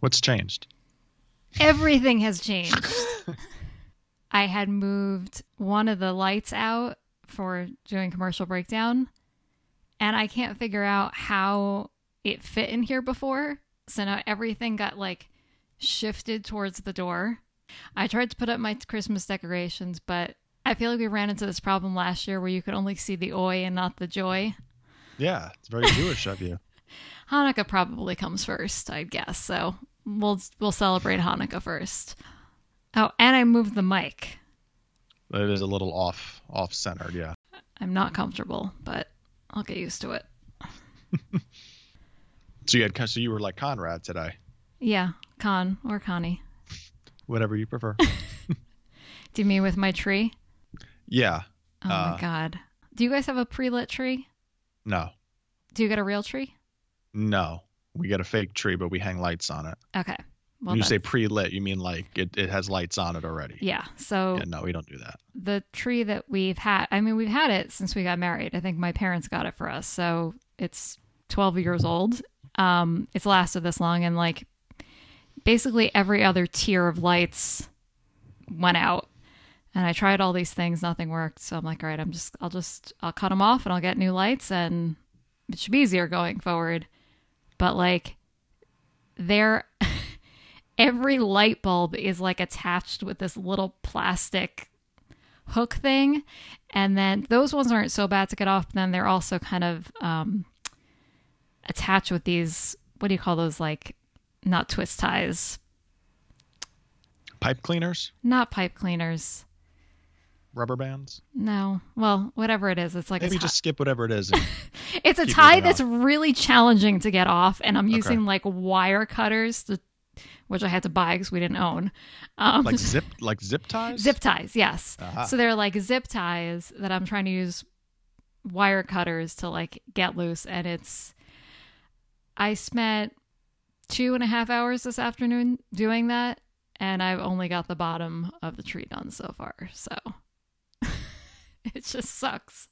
What's changed? Everything has changed. I had moved one of the lights out for doing commercial breakdown, and I can't figure out how it fit in here before. So now everything got like shifted towards the door. I tried to put up my Christmas decorations, but I feel like we ran into this problem last year where you could only see the oi and not the joy. Yeah, it's very Jewish of you. Hanukkah probably comes first, I'd guess. So we'll we'll celebrate Hanukkah first. Oh, and I moved the mic. It is a little off off centered, yeah. I'm not comfortable, but I'll get used to it. So you had so you were like Conrad today. Yeah, Con or Connie. Whatever you prefer. Do you mean with my tree? yeah. Oh Uh, my god. Do you guys have a pre-lit tree? No. Do you get a real tree? No. We get a fake tree, but we hang lights on it. Okay. Well, when you say pre lit, you mean like it, it has lights on it already. yeah. So Yeah, no, we don't do that. the tree that we've had, I mean, we've had it since we got married. I think my parents got it for us. So it's 12 years old. Um, it's lasted this long. And like basically every other tier of lights went out. And I tried all these things, nothing worked. So I'm like, all right, I'm just, I'll just, I'll cut them off and I'll get new lights and it should be easier going forward. But like, they're, every light bulb is like attached with this little plastic hook thing and then those ones aren't so bad to get off but then they're also kind of um, attached with these what do you call those like not twist ties? Pipe cleaners, not pipe cleaners rubber bands. no well whatever it is it's like a Maybe just skip whatever it is. it's a tie that's on. really challenging to get off and i'm Okay. using like wire cutters to, which i had to buy because we didn't own um, like zip, like zip ties. Zip ties, yes. Aha. So they're like zip ties that I'm trying to use wire cutters to like get loose. And it's, I spent two and a half hours this afternoon doing that. And I've only got the bottom of the tree done so far. So it just sucks.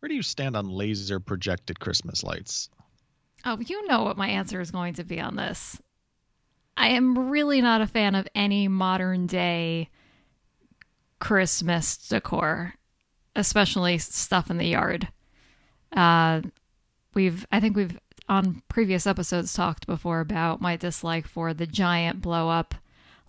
Where do you stand on laser projected Christmas lights? Oh, you know what my answer is going to be on this. I am really not a fan of any modern day Christmas decor, especially stuff in the yard. Uh, we've, I think we've on previous episodes talked before about my dislike for the giant blow up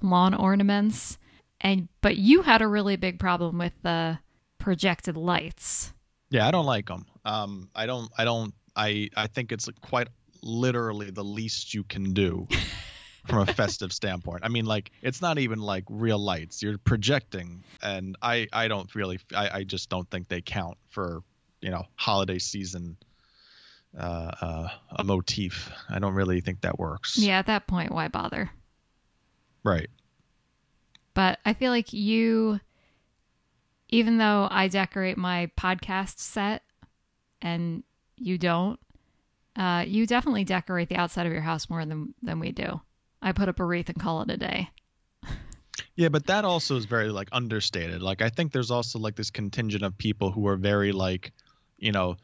lawn ornaments, and but you had a really big problem with the projected lights. Yeah, I don't like them. Um, I don't. I don't. I. I think it's quite literally the least you can do from a festive standpoint. I mean, like it's not even like real lights. You're projecting, and I. I don't really. I. I just don't think they count for you know holiday season. Uh, uh, a motif. I don't really think that works. Yeah, at that point, why bother? Right. But I feel like you, even though I decorate my podcast set and you don't, uh, you definitely decorate the outside of your house more than than we do. I put up a wreath and call it a day. Yeah, but that also is very like understated. Like I think there's also like this contingent of people who are very like, you know,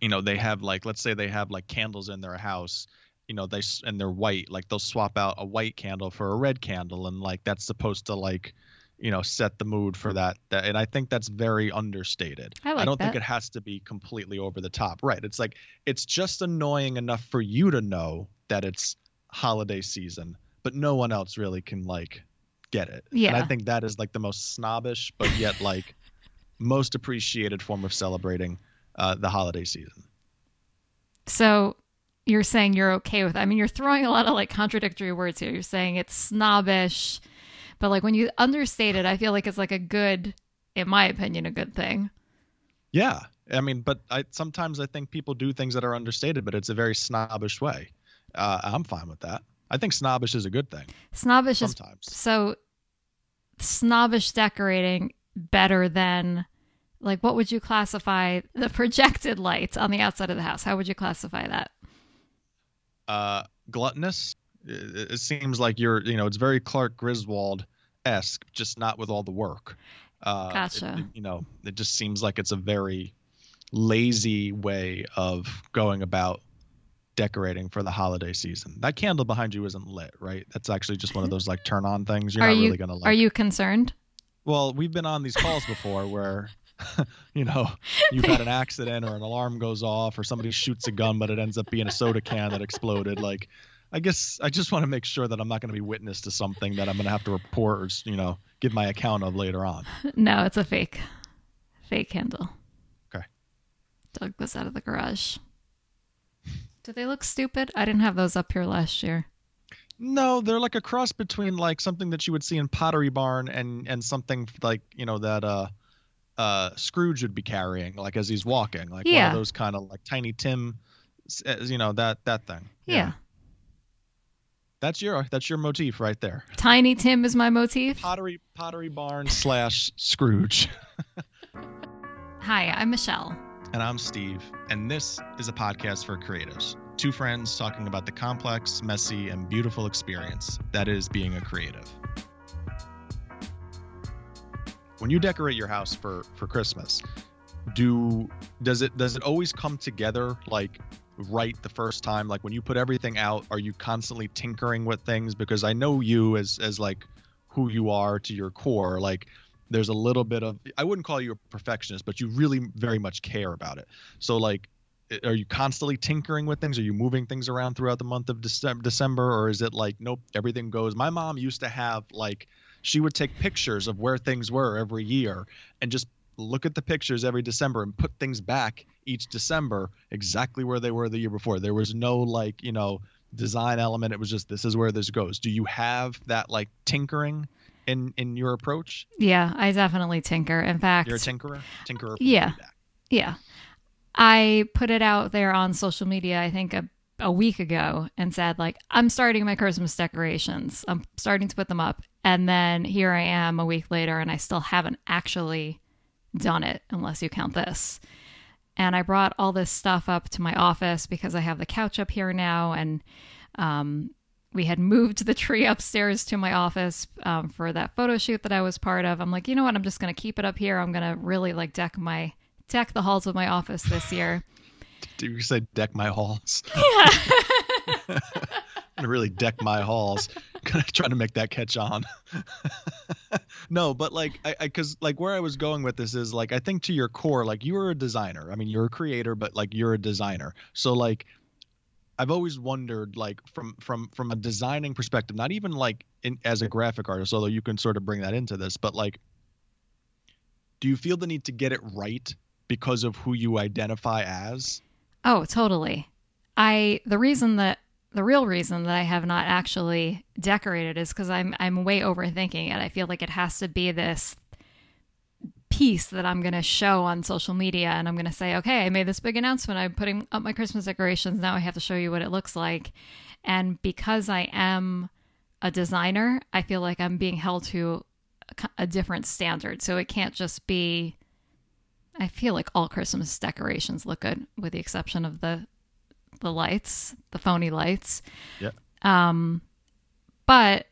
you know, they have like let's say they have like candles in their house, you know, they s- and they're white, like they'll swap out a white candle for a red candle and like that's supposed to like, you know, set the mood for that that and I think that's very understated. I like I don't think it has to be completely over the top. Right. It's like it's just annoying enough for you to know that it's holiday season, but no one else really can like get it. yeah And I think that is like the most snobbish, but yet like most appreciated form of celebrating uh, the holiday season. So you're saying you're okay with. I mean, you're throwing a lot of like contradictory words here. You're saying it's snobbish, but like when you understate it, I feel like it's like a good, in my opinion, a good thing. Yeah. I mean, but I sometimes I think people do things that are understated, but it's a very snobbish way. Uh, I'm fine with that. I think snobbish is a good thing Snobbish is sometimes. so snobbish decorating better than like what would you classify the projected lights on the outside of the house how would you classify that uh, gluttonous. It, it seems like you're, you know, it's very Clark Griswold esque, just not with all the work. Uh, Gotcha. it- you know, it just seems like it's a very lazy way of going about decorating for the holiday season. That candle behind you isn't lit, right? That's actually just one of those like turn on things. You're are not you really gonna like. are you concerned? Well, we've been on these calls before where, you know, you've had an accident or an alarm goes off or somebody shoots a gun, but it ends up being a soda can that exploded. Like, I guess I just want to make sure that I'm not going to be witness to something that I'm going to have to report or, you know, give my account of later on. No, it's a fake, fake candle. Okay. Doug was out of the garage. Do they look stupid? I didn't have those up here last year. No, they're like a cross between like something that you would see in Pottery Barn and and something like you know that uh uh Scrooge would be carrying like as he's walking, like one of those kind of like Tiny Tim, you know that that thing. Yeah. that's your that's your motif right there. Tiny Tim is my motif. Pottery Pottery Barn slash Scrooge. Hi, I'm Michelle. And I'm Steve, and this is a podcast for creatives. Two friends talking about the complex, messy, and beautiful experience that is being a creative. When you decorate your house for for Christmas, do does it does it always come together like right the first time like when you put everything out are you constantly tinkering with things because I know you as as like who you are to your core like there's a little bit of I wouldn't call you a perfectionist, but you really very much care about it. So like are you constantly tinkering with things? Are you moving things around throughout the month of December, December or is it like nope, everything goes. My mom used to have like she would take pictures of where things were every year and just look at the pictures every December and put things back each December exactly where they were the year before. There was no like, you know, design element. It was just this is where this goes. Do you have that like tinkering in in your approach? Yeah, I definitely tinker. In fact, You're a tinkerer? Tinkerer. Yeah. feedback. Yeah. I put it out there on social media, I think a, a week ago, and said, like, I'm starting my Christmas decorations. I'm starting to put them up. And then here I am a week later, and I still haven't actually done it, unless you count this. And I brought all this stuff up to my office because I have the couch up here now. And um, we had moved the tree upstairs to my office um, for that photo shoot that I was part of. I'm like, you know what? I'm just going to keep it up here. I'm going to really like deck my deck the halls of my office this year. Do you say deck my halls? I'm gonna really deck my halls. Gonna try to make that catch on. no, but like I, I cause like where I was going with this is like I think to your core, like you are a designer. I mean you're a creator, but like you're a designer. So like I've always wondered like from from from a designing perspective, not even like in as a graphic artist, although you can sort of bring that into this, but like do you feel the need to get it right because of who you identify as? Oh, totally. I the reason that the real reason that I have not actually decorated is because I'm I'm way overthinking it. I feel like it has to be this piece that I'm going to show on social media and I'm going to say, okay, I made this big announcement. I'm putting up my Christmas decorations. Now I have to show you what it looks like. And because I am a designer, I feel like I'm being held to a, a different standard. So it can't just be. I feel like all Christmas decorations look good, with the exception of the the lights, the phony lights. Yeah. Um, but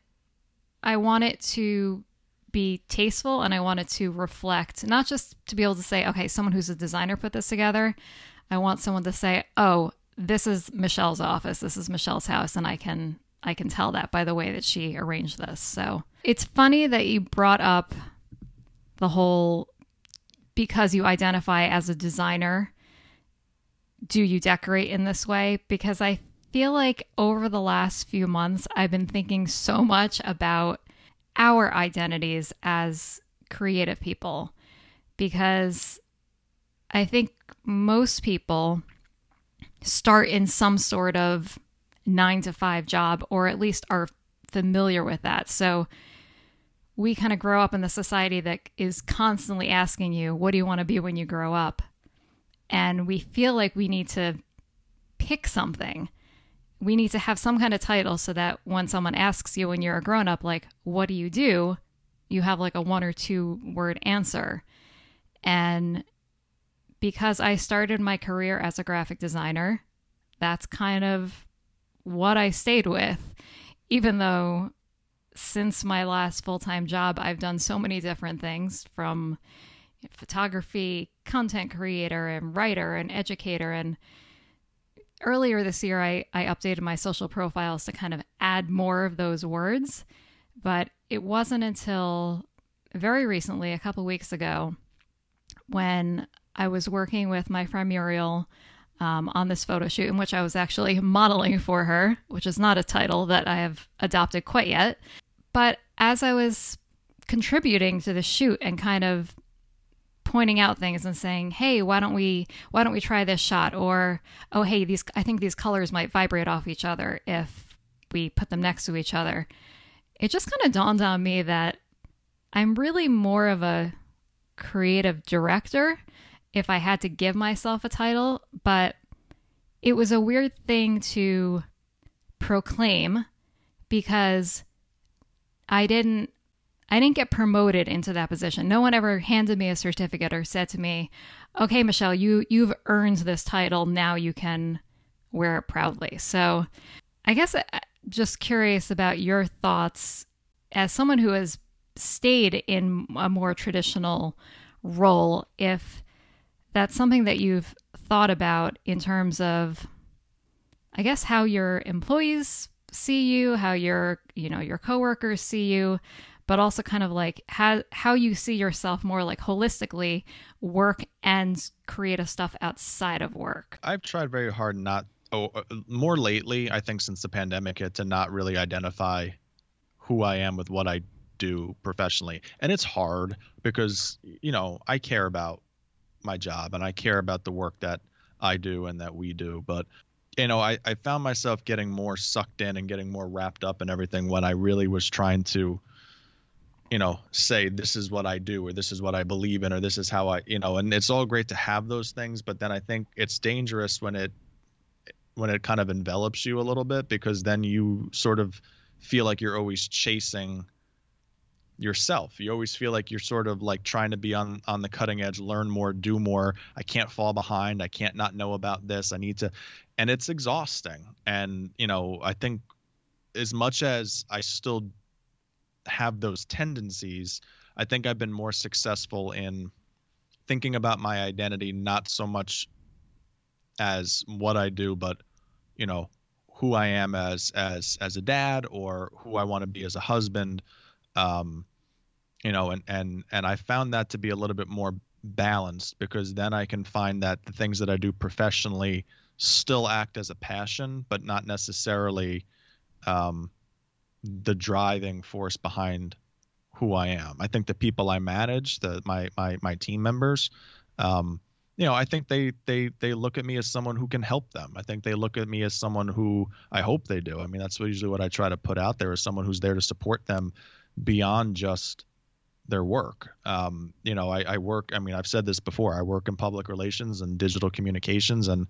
I want it to be tasteful and I want it to reflect, not just to be able to say, okay, someone who's a designer put this together. I want someone to say, oh, this is Michelle's office, this is Michelle's house, and I can I can tell that by the way that she arranged this. So it's funny that you brought up the whole because you identify as a designer, do you decorate in this way? Because I feel like over the last few months, I've been thinking so much about our identities as creative people because I think most people start in some sort of nine to five job or at least are familiar with that. So we kind of grow up in the society that is constantly asking you, what do you want to be when you grow up? And we feel like we need to pick something. We need to have some kind of title so that when someone asks you when you're a grown up, like, what do you do? You have like a one or two word answer. And because I started my career as a graphic designer, that's kind of what I stayed with, even though since my last full time job, I've done so many different things from photography, content creator, and writer, and educator. And earlier this year, I, I updated my social profiles to kind of add more of those words, but it wasn't until very recently, a couple weeks ago, when I was working with my friend Muriel um, on this photo shoot in which I was actually modeling for her, which is not a title that I have adopted quite yet. But as I was contributing to the shoot and kind of pointing out things and saying, "Hey, why don't we why don't we try this shot?" or "Oh, hey, these I think these colors might vibrate off each other if we put them next to each other." It just kind of dawned on me that I'm really more of a creative director if I had to give myself a title, but it was a weird thing to proclaim because I didn't I didn't get promoted into that position. No one ever handed me a certificate or said to me, "Okay, Michelle, you you've earned this title. Now you can wear it proudly." So, I guess uh, just curious about your thoughts as someone who has stayed in a more traditional role if that's something that you've thought about in terms of I guess how your employees see you, how your, you know, your coworkers see you, but also kind of like how how you see yourself more like holistically work and creative stuff outside of work. I've tried very hard not oh uh, more lately, I think since the pandemic to not really identify who I am with what I do professionally. And it's hard because, you know, I care about my job and I care about the work that I do and that we do. But you know, I, I found myself getting more sucked in and getting more wrapped up in everything when I really was trying to, you know, say this is what I do or this is what I believe in or this is how I, you know, and it's all great to have those things, but then I think it's dangerous when it when it kind of envelops you a little bit because then you sort of feel like you're always chasing yourself. You always feel like you're sort of like trying to be on on the cutting edge, learn more, do more. I can't fall behind. I can't not know about this. I need to and it's exhausting. And, you know, I think as much as I still have those tendencies, I think I've been more successful in thinking about my identity not so much as what I do, but you know, who I am as as as a dad or who I want to be as a husband. Um, you know and and and i found that to be a little bit more balanced because then i can find that the things that i do professionally still act as a passion but not necessarily um, the driving force behind who i am i think the people i manage the my my my team members um, you know i think they they they look at me as someone who can help them i think they look at me as someone who i hope they do i mean that's usually what i try to put out there as someone who's there to support them beyond just their work. Um, you know, I, I, work. I mean, I've said this before. I work in public relations and digital communications, and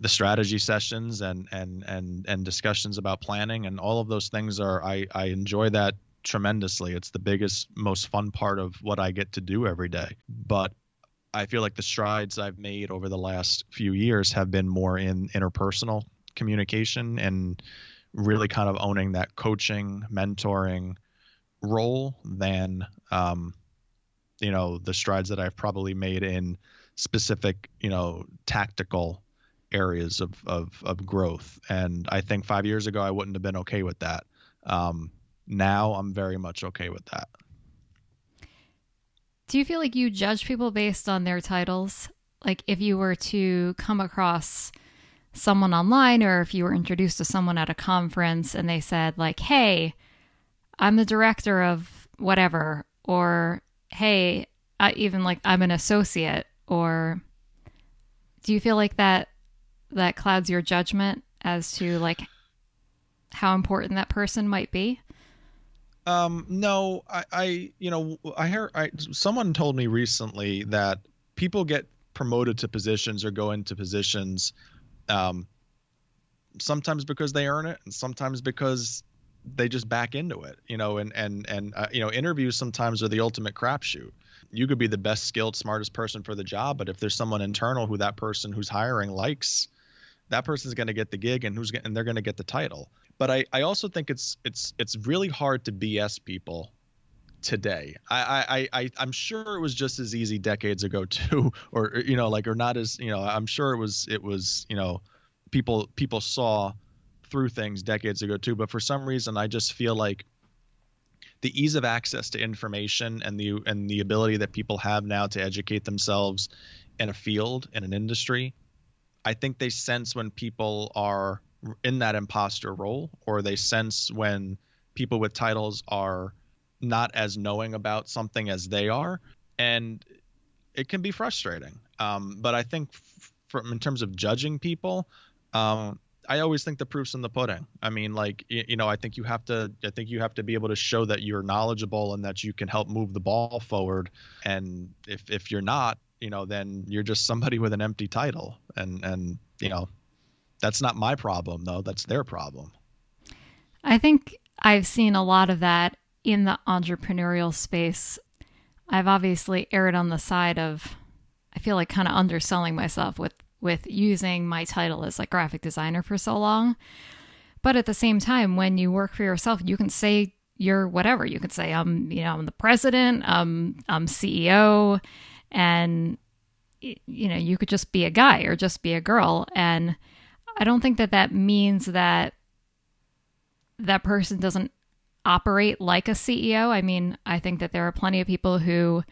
the strategy sessions and and and and discussions about planning and all of those things are. I I enjoy that tremendously. It's the biggest, most fun part of what I get to do every day. But I feel like the strides I've made over the last few years have been more in interpersonal communication and really kind of owning that coaching, mentoring, role than um, you know the strides that I've probably made in specific you know tactical areas of, of, of growth. And I think five years ago I wouldn't have been okay with that. Um, now I'm very much okay with that. Do you feel like you judge people based on their titles? Like if you were to come across someone online or if you were introduced to someone at a conference and they said like, "Hey, I'm the director of whatever, or hey, I, even like I'm an associate, or do you feel like that that clouds your judgment as to like how important that person might be? Um, no, I, I, you know, I heard I, someone told me recently that people get promoted to positions or go into positions, um, sometimes because they earn it, and sometimes because they just back into it, you know, and and and uh, you know, interviews sometimes are the ultimate crapshoot. You could be the best skilled, smartest person for the job, but if there's someone internal who that person who's hiring likes, that person's going to get the gig, and who's and they're going to get the title. But I I also think it's it's it's really hard to BS people today. I, I, I, I'm sure it was just as easy decades ago too, or you know, like, or not as, you know, I'm sure it was, it was, you know, people people saw through things decades ago too. But for some reason, I just feel like the ease of access to information and the and the ability that people have now to educate themselves in a field in an industry i think they sense when people are in that imposter role or they sense when people with titles are not as knowing about something as they are and it can be frustrating um, but i think from in terms of judging people um, I always think the proof's in the pudding. I mean, like you, you, know, I think you have to. I think you have to be able to show that you're knowledgeable and that you can help move the ball forward. And if if you're not, you know, then you're just somebody with an empty title. And and you know, that's not my problem though. That's their problem. I think I've seen a lot of that in the entrepreneurial space. I've obviously erred on the side of I feel like kind of underselling myself with with using my title as like graphic designer for so long. But at the same time, when you work for yourself, you can say you're whatever. You can say I'm, you know, I'm the president, I'm I'm CEO, and you know, you could just be a guy or just be a girl. And I don't think that that means that that person doesn't operate like a CEO. I mean, I think that there are plenty of people who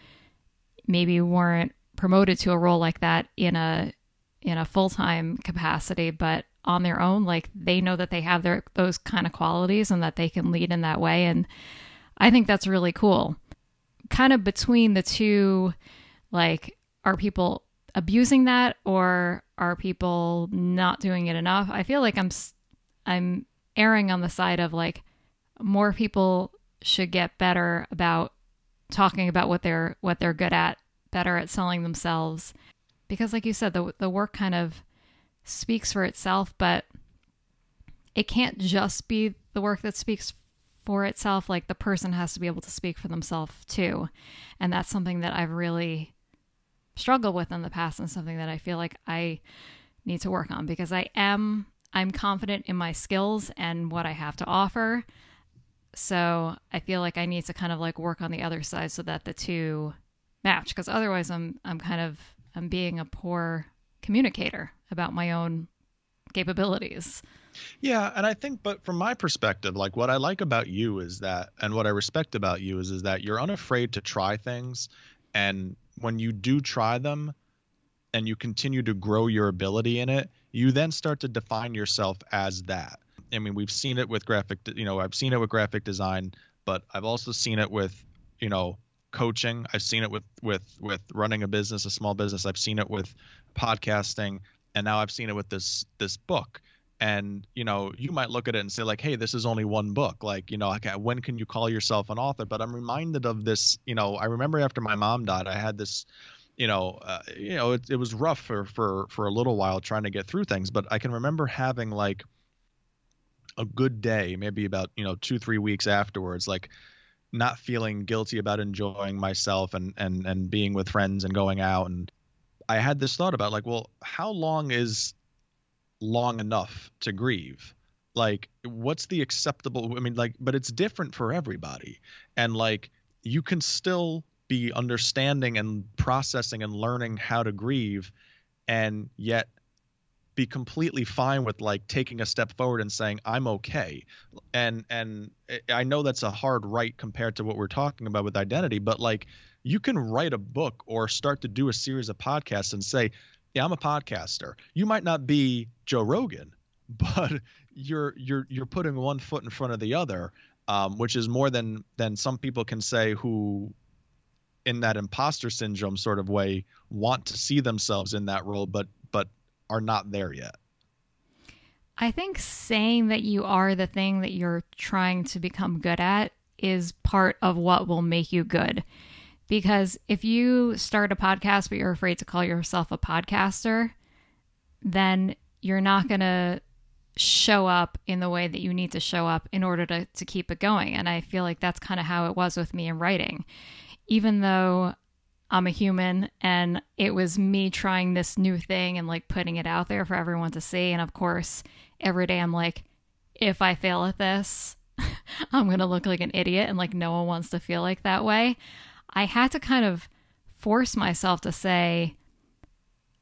maybe weren't promoted to a role like that in a in a full-time capacity but on their own like they know that they have their those kind of qualities and that they can lead in that way and i think that's really cool kind of between the two like are people abusing that or are people not doing it enough? I feel like i'm i'm erring on the side of like more people should get better about talking about what they're what they're good at better at selling themselves. Because like you said the the work kind of speaks for itself but it can't just be the work that speaks for itself. Like the person has to be able to speak for themselves too. And that's something that I've really struggled with in the past and something that I feel like I need to work on because I am I'm confident in my skills and what I have to offer so I feel like I need to kind of like work on the other side so that the two match because otherwise I'm I'm kind of I'm being a poor communicator about my own capabilities. Yeah, and I think but from my perspective, like what I like about you is that and what I respect about you is is that you're unafraid to try things and when you do try them and you continue to grow your ability in it, you then start to define yourself as that. I mean, we've seen it with graphic, you know, I've seen it with graphic design, but I've also seen it with, you know, coaching. I've seen it with with with running a business, a small business. I've seen it with podcasting, and now I've seen it with this this book. And you know, you might look at it and say like, "Hey, this is only one book. Like, you know, like, when can you call yourself an author?" But I'm reminded of this. You know, I remember after my mom died, I had this you know, uh, you know, it, it was rough for for for a little while trying to get through things. But I can remember having like a good day, maybe about you know two three weeks afterwards, like not feeling guilty about enjoying myself and and and being with friends and going out and I had this thought about like well how long is long enough to grieve like what's the acceptable I mean like but it's different for everybody and like you can still be understanding and processing and learning how to grieve and yet be completely fine with like taking a step forward and saying I'm okay. And and I know that's a hard right compared to what we're talking about with identity, but like you can write a book or start to do a series of podcasts and say, "Yeah, I'm a podcaster." You might not be Joe Rogan, but you're you're you're putting one foot in front of the other, um, which is more than than some people can say who in that imposter syndrome sort of way want to see themselves in that role but but are not there yet. I think saying that you are the thing that you're trying to become good at is part of what will make you good. Because if you start a podcast but you're afraid to call yourself a podcaster, then you're not going to show up in the way that you need to show up in order to, to keep it going. And I feel like that's kind of how it was with me in writing. Even though I'm a human and it was me trying this new thing and like putting it out there for everyone to see. And of course, every day I'm like, if I fail at this, I'm going to look like an idiot and like no one wants to feel like that way. I had to kind of force myself to say,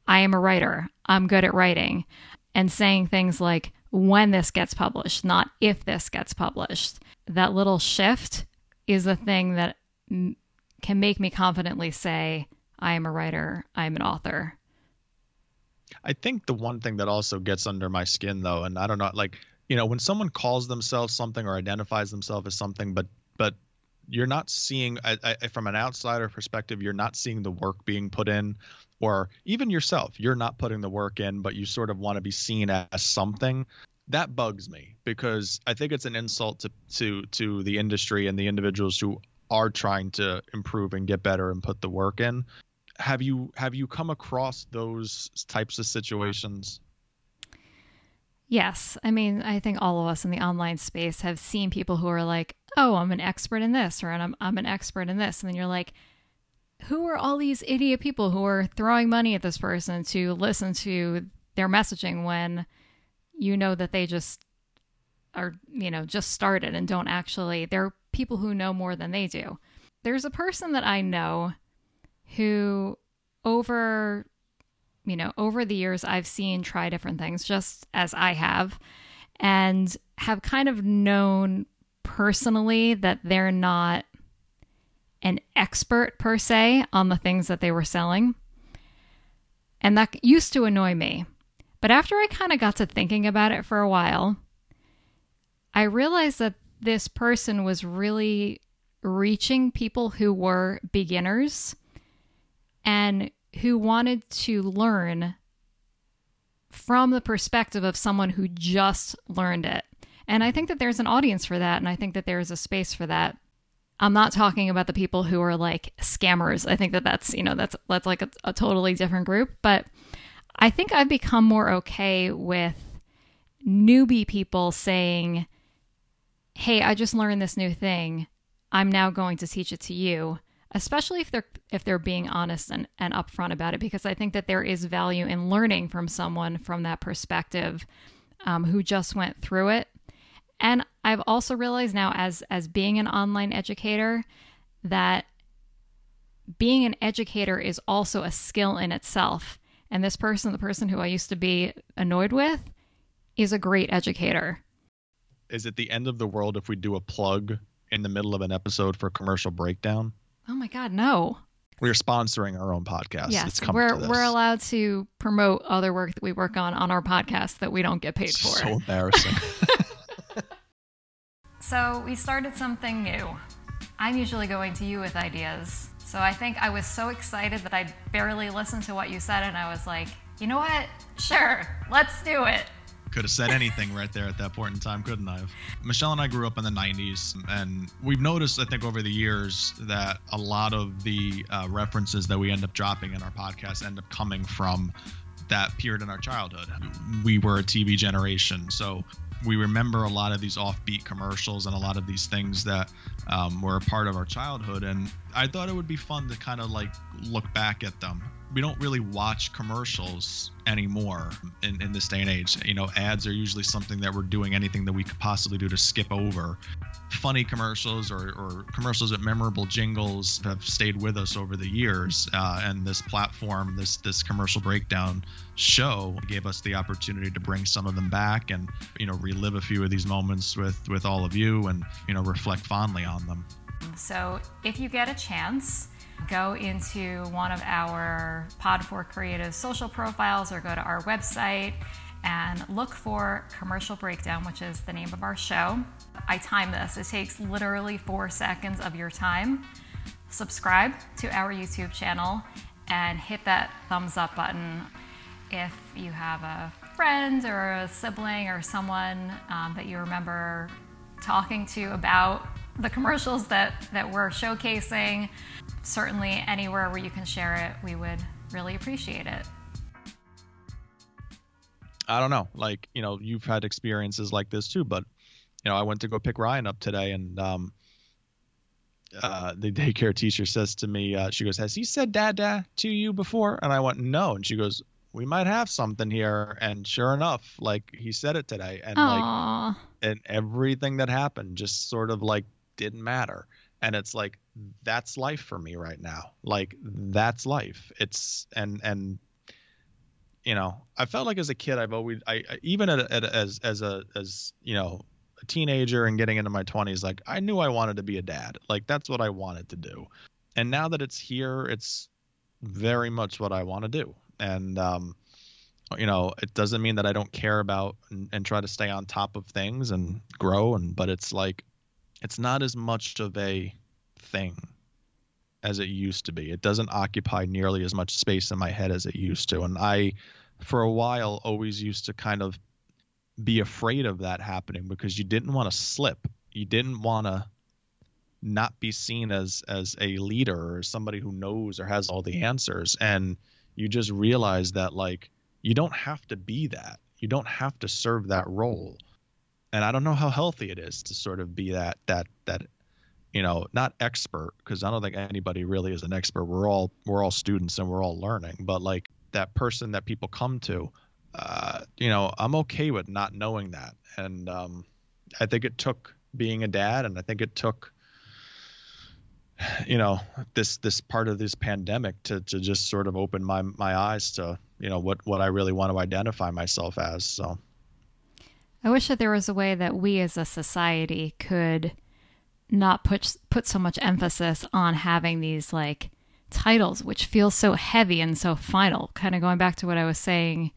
I am a writer. I'm good at writing. and saying things like when this gets published, not if this gets published. That little shift is the thing that m- can make me confidently say, I am a writer, I'm an author. I think the one thing that also gets under my skin though, and I don't know, like, you know, when someone calls themselves something or identifies themselves as something, but but you're not seeing I, I, from an outsider perspective you're not seeing the work being put in or even yourself you're not putting the work in but you sort of want to be seen as something. That bugs me because i think it's an insult to to to the industry and the individuals who are trying to improve and get better and put the work in. Have you have you come across those types of situations Yes. I mean, I think all of us in the online space have seen people who are like, oh, I'm an expert in this, or I'm, I'm an expert in this. And then you're like, who are all these idiot people who are throwing money at this person to listen to their messaging when you know that they just are, you know, just started and don't actually, they're people who know more than they do. There's a person that I know who over you know, over the years, I've seen try different things just as I have, and have kind of known personally that they're not an expert per se on the things that they were selling. And that used to annoy me. But after I kind of got to thinking about it for a while, I realized that this person was really reaching people who were beginners and who wanted to learn from the perspective of someone who just learned it. And I think that there's an audience for that, and I think that there's a space for that. I'm not talking about the people who are like scammers. I think that that's, you know, that's that's like a, a totally different group, but I think I've become more okay with newbie people saying, "Hey, I just learned this new thing. I'm now going to teach it to you." Especially if they're if they're being honest and, and upfront about it because i think that there is value in learning from someone from that perspective um, who just went through it. And i've also realized now as as being an online educator that being an educator is also a skill in itself. And this person the person who i used to be annoyed with is a great educator. Is it the end of the world if we do a plug in the middle of an episode for a commercial breakdown Oh my God, no. We're sponsoring our own podcast. Yes, we're we're allowed to promote other work that we work on on our podcast that we don't get paid for. So embarrassing. so we started something new. I'm usually going to you with ideas. So I think I was so excited that I barely listened to what you said, and I was like, you know what? Sure, let's do it. Could have said anything right there at that point in time, couldn't I? Michelle and I grew up in the 90s, and we've noticed, I think, over the years that a lot of the uh, references that we end up dropping in our podcast end up coming from that period in our childhood. We were a TV generation, so we remember a lot of these offbeat commercials and a lot of these things that um, were a part of our childhood. And I thought it would be fun to kind of like look back at them we don't really watch commercials anymore in, in this day and age. You know, ads are usually something that we're doing anything that we could possibly do to skip over. Funny commercials or, or commercials with memorable jingles have stayed with us over the years. Uh, and this platform, this this commercial breakdown show, gave us the opportunity to bring some of them back and you know relive a few of these moments with with all of you and you know reflect fondly on them. So if you get a chance go into one of our Pod4 Creative social profiles or go to our website and look for Commercial Breakdown, which is the name of our show. I time this, it takes literally four seconds of your time. Subscribe to our YouTube channel and hit that thumbs up button if you have a friend or a sibling or someone um, that you remember talking to about the commercials that, that we're showcasing. Certainly, anywhere where you can share it, we would really appreciate it. I don't know. Like, you know, you've had experiences like this too, but, you know, I went to go pick Ryan up today and, um, uh, the daycare teacher says to me, uh, she goes, Has he said dada to you before? And I went, No. And she goes, We might have something here. And sure enough, like he said it today. And Aww. like, and everything that happened just sort of like didn't matter and it's like that's life for me right now like that's life it's and and you know, I felt like as a kid, I've always, I, even at, at as as a as you know a teenager and getting into my 20s, like I knew I wanted to be a dad. Like that's what I wanted to do. And now that it's here, it's very much what I want to do. And um, you know, it doesn't mean that I don't care about and, and try to stay on top of things and grow. And but it's like, it's not as much of a thing as it used to be. It doesn't occupy nearly as much space in my head as it used to. And I, for a while, always used to kind of be afraid of that happening because you didn't want to slip. You didn't want to not be seen as as a leader or somebody who knows or has all the answers and you just realize that like you don't have to be that you don't have to serve that role and i don't know how healthy it is to sort of be that that that you know not expert because i don't think anybody really is an expert. We're all we're all students and we're all learning but like that person that people come to uh, you know i'm okay with not knowing that. And um, i think it took being a dad and i think it took you know this this part of this pandemic to to just sort of open my my eyes to you know what what I really want to identify myself as so I wish that there was a way that we as a society could not put put so much emphasis on having these like titles which feel so heavy and so final kind of going back to what I was saying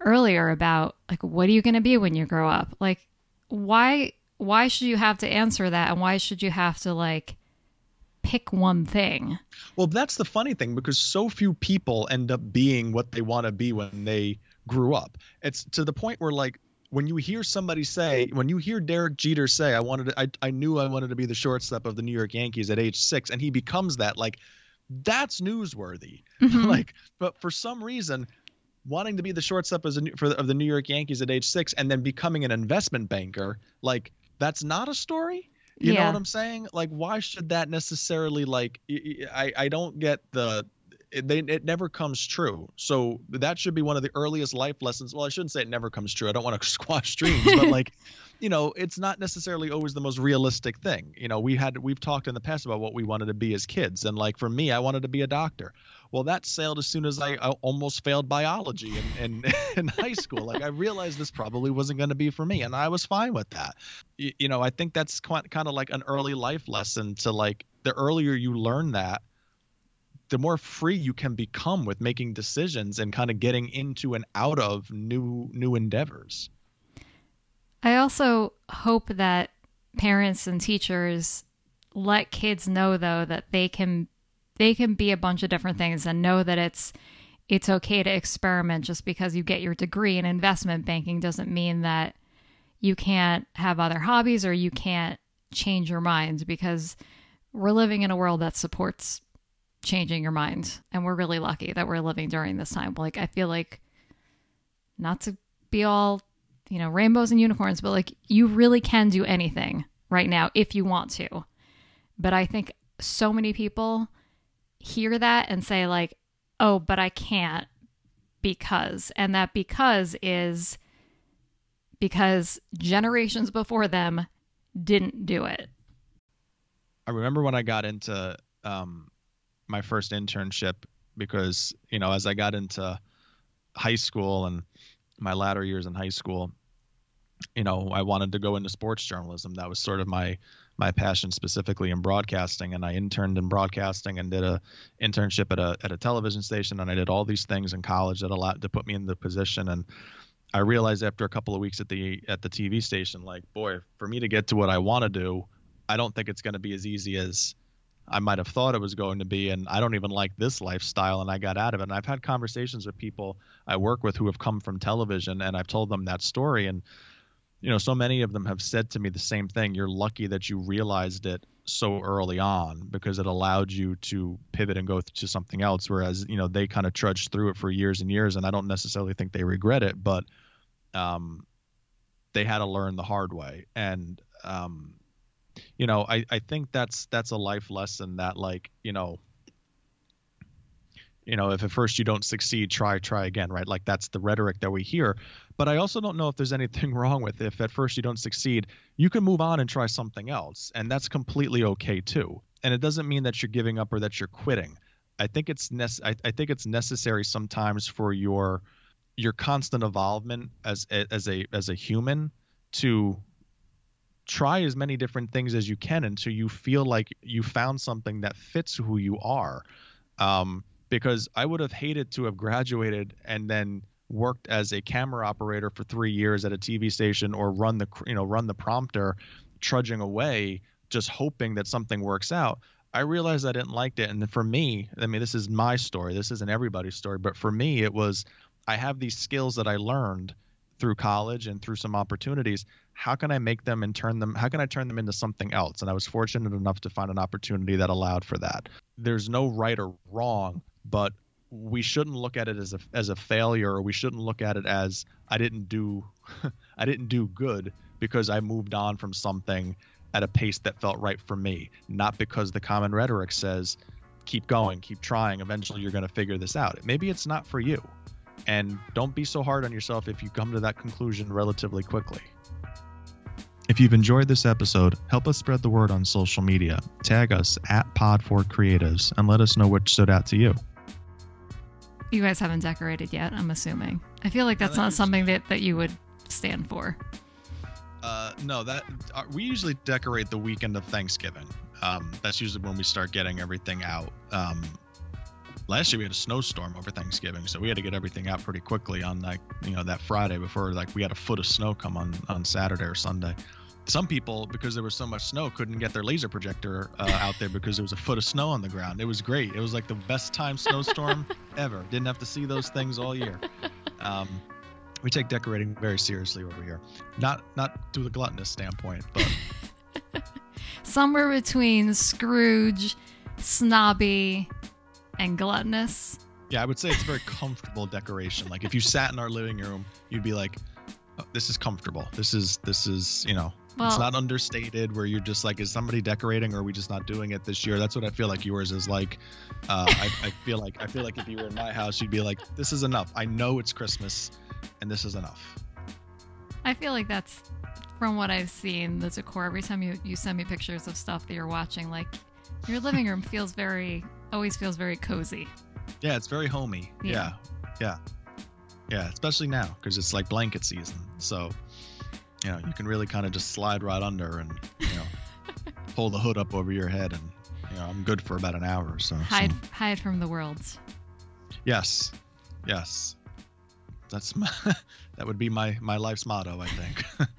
earlier about like what are you going to be when you grow up like why why should you have to answer that and why should you have to like pick one thing. Well, that's the funny thing because so few people end up being what they want to be when they grew up. It's to the point where like when you hear somebody say, when you hear Derek Jeter say, I wanted to, I, I knew I wanted to be the shortstop of the New York Yankees at age six, and he becomes that, like, that's newsworthy. Mm-hmm. like, but for some reason, wanting to be the shortstop as a, for, of the New York Yankees at age six and then becoming an investment banker, like, that's not a story. You yeah. know what I'm saying? Like, why should that necessarily like? I I don't get the. It, they, it never comes true. So that should be one of the earliest life lessons. Well, I shouldn't say it never comes true. I don't want to squash dreams, but like, you know, it's not necessarily always the most realistic thing. You know, we had we've talked in the past about what we wanted to be as kids, and like for me, I wanted to be a doctor. Well, that sailed as soon as I, I almost failed biology in, in, in high school. Like I realized this probably wasn't going to be for me, and I was fine with that. You, you know, I think that's quite, kind of like an early life lesson to like the earlier you learn that, the more free you can become with making decisions and kind of getting into and out of new new endeavors. I also hope that parents and teachers let kids know though that they can they can be a bunch of different things and know that it's it's okay to experiment just because you get your degree in investment banking doesn't mean that you can't have other hobbies or you can't change your mind because we're living in a world that supports changing your mind and we're really lucky that we're living during this time like i feel like not to be all you know rainbows and unicorns but like you really can do anything right now if you want to but i think so many people hear that and say like, "Oh, but I can't because." And that because is because generations before them didn't do it. I remember when I got into um, my first internship because, you know, as I got into high school and my latter years in high school, you know, I wanted to go into sports journalism. That was sort of my my passion specifically in broadcasting. And I interned in broadcasting and did a internship at a at a television station. And I did all these things in college that allowed to put me in the position. And I realized after a couple of weeks at the at the TV station like boy for me to get to what I want to do I don't think it's going to be as easy as I might have thought it was going to be and I don't even like this lifestyle and I got out of it and I've had conversations with people I work with who have come from television and I've told them that story and you know, so many of them have said to me the same thing. You're lucky that you realized it so early on because it allowed you to pivot and go to something else. Whereas, you know, they kind of trudged through it for years and years, and I don't necessarily think they regret it, but um, they had to learn the hard way. And um, you know, I, I think that's that's a life lesson that like, you know, you know if at first you don't succeed try try again right? Like that's the rhetoric that we hear. But i also don't know if there's anything wrong with if at first you don't succeed you can move on and try something else and that's completely okay too. And it doesn't mean that you're giving up or that you're quitting. I think it's nece- I, I think it's necessary sometimes for your your constant evolvement as as a as a human to try as many different things as you can until you feel like you found something that fits who you are. Um, because I would have hated to have graduated and then worked as a camera operator for three years at a TV station or run the you know run the prompter, trudging away, just hoping that something works out. I realized I didn't like it, and for me, I mean, this is my story. This isn't everybody's story, but for me, it was I have these skills that I learned through college and through some opportunities how can i make them and turn them how can i turn them into something else? And i was fortunate enough to find an opportunity that allowed for that. There's no right or wrong but we shouldn't look at it as a as a failure or we shouldn't look at it as i didn't do i didn't do good because i moved on from something at a pace that felt right for me. Not because the common rhetoric says keep going keep trying eventually you're going to figure this out. Maybe it's not for you. And don't be so hard on yourself if you come to that conclusion relatively quickly. If you've enjoyed this episode, help us spread the word on social media. Tag us at PodForCreatives and let us know what stood out to you. You guys haven't decorated yet, I'm assuming. I feel like that's not something that, that you would stand for. Uh, no, that uh, we usually decorate the weekend of Thanksgiving. Um, that's usually when we start getting everything out. Um, last year we had a snowstorm over Thanksgiving, so we had to get everything out pretty quickly on like you know that Friday before like we had a foot of snow come on on Saturday or Sunday. Some people, because there was so much snow, couldn't get their laser projector uh, out there because there was a foot of snow on the ground. It was great. It was like the best time snowstorm ever. Didn't have to see those things all year. Um, we take decorating very seriously over here. Not not through the gluttonous standpoint, but somewhere between Scrooge, snobby, and gluttonous. Yeah, I would say it's very comfortable decoration. Like if you sat in our living room, you'd be like, oh, "This is comfortable. This is this is you know." Well, it's not understated where you're just like, is somebody decorating or are we just not doing it this year? That's what I feel like yours is like. Uh, I, I feel like I feel like if you were in my house, you'd be like, this is enough. I know it's Christmas, and this is enough. I feel like that's from what I've seen the decor. Every time you you send me pictures of stuff that you're watching, like your living room feels very always feels very cozy. Yeah, it's very homey. Yeah. Yeah. Yeah, yeah especially now because it's like blanket season. So, you know, you can really kind of just slide right under and, you know, pull the hood up over your head and, you know, I'm good for about an hour or so. Hide so. hide from the world. Yes. Yes. That's my that would be my my life's motto, I think.